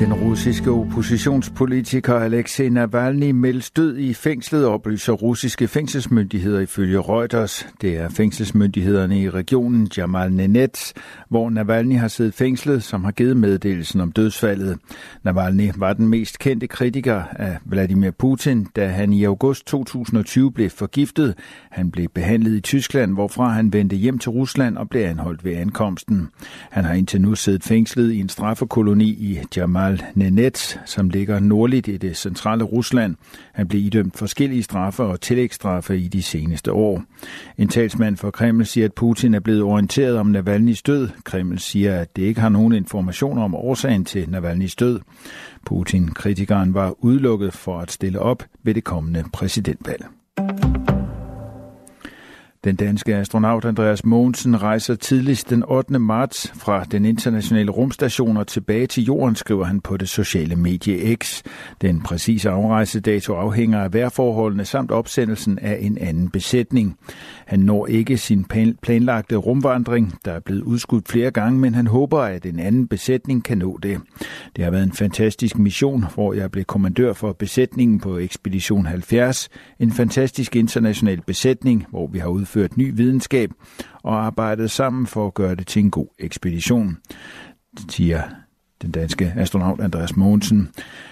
Den russiske oppositionspolitiker Alexei Navalny meldes død i fængslet, oplyser russiske fængselsmyndigheder ifølge Reuters. Det er fængselsmyndighederne i regionen Jamal Nenets, hvor Navalny har siddet fængslet, som har givet meddelelsen om dødsfaldet. Navalny var den mest kendte kritiker af Vladimir Putin, da han i august 2020 blev forgiftet. Han blev behandlet i Tyskland, hvorfra han vendte hjem til Rusland og blev anholdt ved ankomsten. Han har indtil nu siddet fængslet i en straffekoloni i Jamal Kamal Nenets, som ligger nordligt i det centrale Rusland. Han blev idømt forskellige straffe og tillægsstraffe i de seneste år. En talsmand for Kreml siger, at Putin er blevet orienteret om Navalny's død. Kreml siger, at det ikke har nogen information om årsagen til Navalny's død. Putin-kritikeren var udelukket for at stille op ved det kommende præsidentvalg. Den danske astronaut Andreas Mogensen rejser tidligst den 8. marts fra den internationale rumstation og tilbage til jorden, skriver han på det sociale medie X. Den præcise afrejsedato afhænger af vejrforholdene samt opsendelsen af en anden besætning. Han når ikke sin planlagte rumvandring, der er blevet udskudt flere gange, men han håber, at en anden besætning kan nå det. Det har været en fantastisk mission, hvor jeg blev kommandør for besætningen på Ekspedition 70, en fantastisk international besætning, hvor vi har udført ny videnskab og arbejdet sammen for at gøre det til en god ekspedition, siger den danske astronaut Andreas Mogensen.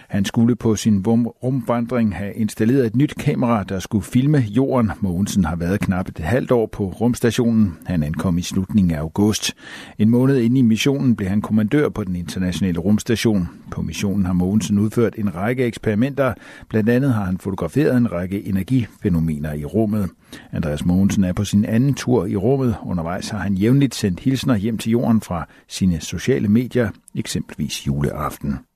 Han skulle på sin rumvandring have installeret et nyt kamera, der skulle filme jorden. Mogensen har været knap et halvt år på rumstationen. Han ankom i slutningen af august. En måned inde i missionen blev han kommandør på den internationale rumstation. På missionen har Mogensen udført en række eksperimenter. Blandt andet har han fotograferet en række energifænomener i rummet. Andreas Mogensen er på sin anden tur i rummet. Undervejs har han jævnligt sendt hilsner hjem til jorden fra sine sociale medier, eksempel eksempelvis juleaften.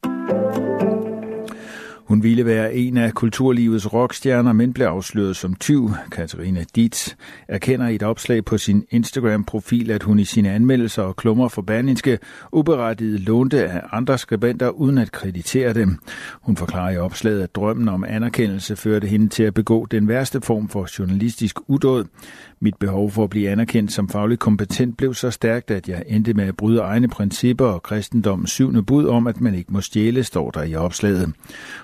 Hun ville være en af kulturlivets rockstjerner, men blev afsløret som tyv. Katarina Dietz erkender i et opslag på sin Instagram-profil, at hun i sine anmeldelser og klummer for Berlinske uberettiget lånte af andre skribenter uden at kreditere dem. Hun forklarer i opslaget, at drømmen om anerkendelse førte hende til at begå den værste form for journalistisk udåd. Mit behov for at blive anerkendt som faglig kompetent blev så stærkt, at jeg endte med at bryde egne principper og kristendommens syvende bud om, at man ikke må stjæle, står der i opslaget.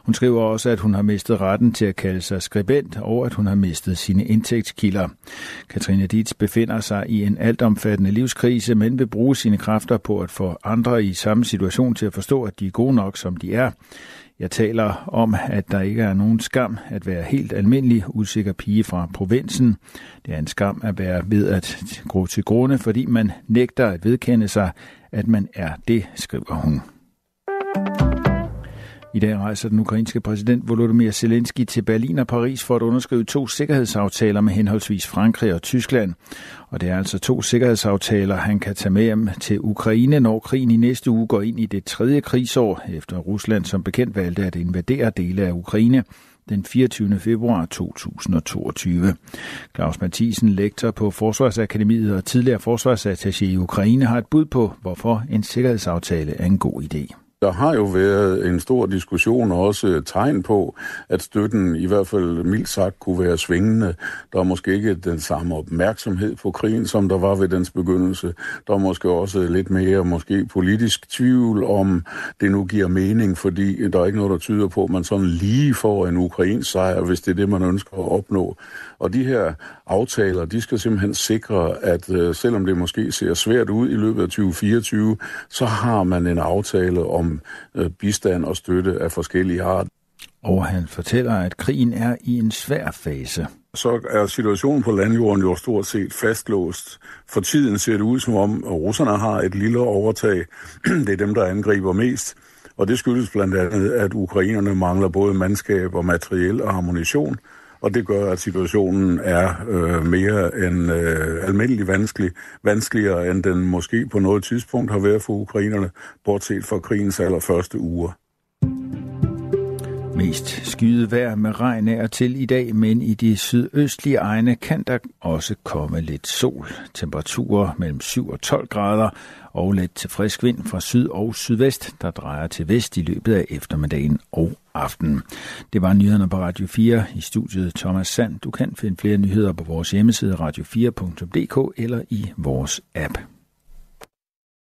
Hun skriver også, at hun har mistet retten til at kalde sig skribent, og at hun har mistet sine indtægtskilder. Katrine Dietz befinder sig i en altomfattende livskrise, men vil bruge sine kræfter på at få andre i samme situation til at forstå, at de er gode nok, som de er. Jeg taler om, at der ikke er nogen skam at være helt almindelig, usikker pige fra provinsen. Det er en skam at være ved at gå til grunde, fordi man nægter at vedkende sig, at man er det, skriver hun. I dag rejser den ukrainske præsident Volodymyr Zelensky til Berlin og Paris for at underskrive to sikkerhedsaftaler med henholdsvis Frankrig og Tyskland. Og det er altså to sikkerhedsaftaler, han kan tage med hjem til Ukraine, når krigen i næste uge går ind i det tredje krigsår, efter Rusland som bekendt valgte at invadere dele af Ukraine den 24. februar 2022. Claus Mathisen, lektor på Forsvarsakademiet og tidligere forsvarsattaché i Ukraine, har et bud på, hvorfor en sikkerhedsaftale er en god idé. Der har jo været en stor diskussion og også tegn på, at støtten i hvert fald mildt sagt kunne være svingende. Der er måske ikke den samme opmærksomhed på krigen, som der var ved dens begyndelse. Der er måske også lidt mere måske politisk tvivl om, det nu giver mening, fordi der er ikke noget, der tyder på, at man sådan lige får en ukrainsk sejr, hvis det er det, man ønsker at opnå. Og de her aftaler, de skal simpelthen sikre, at øh, selvom det måske ser svært ud i løbet af 2024, så har man en aftale om øh, bistand og støtte af forskellige art. Og han fortæller, at krigen er i en svær fase. Så er situationen på landjorden jo stort set fastlåst. For tiden ser det ud som om, at russerne har et lille overtag. det er dem, der angriber mest. Og det skyldes blandt andet, at ukrainerne mangler både mandskab og materiel og ammunition og det gør, at situationen er øh, mere end øh, almindelig vanskelig, vanskeligere, end den måske på noget tidspunkt har været for ukrainerne, bortset fra krigens allerførste uger. Mest skyet vejr med regn er til i dag, men i de sydøstlige egne kan der også komme lidt sol. Temperaturer mellem 7 og 12 grader og let til frisk vind fra syd og sydvest, der drejer til vest i løbet af eftermiddagen og aftenen. Det var nyhederne på Radio 4 i studiet Thomas Sand. Du kan finde flere nyheder på vores hjemmeside radio4.dk eller i vores app.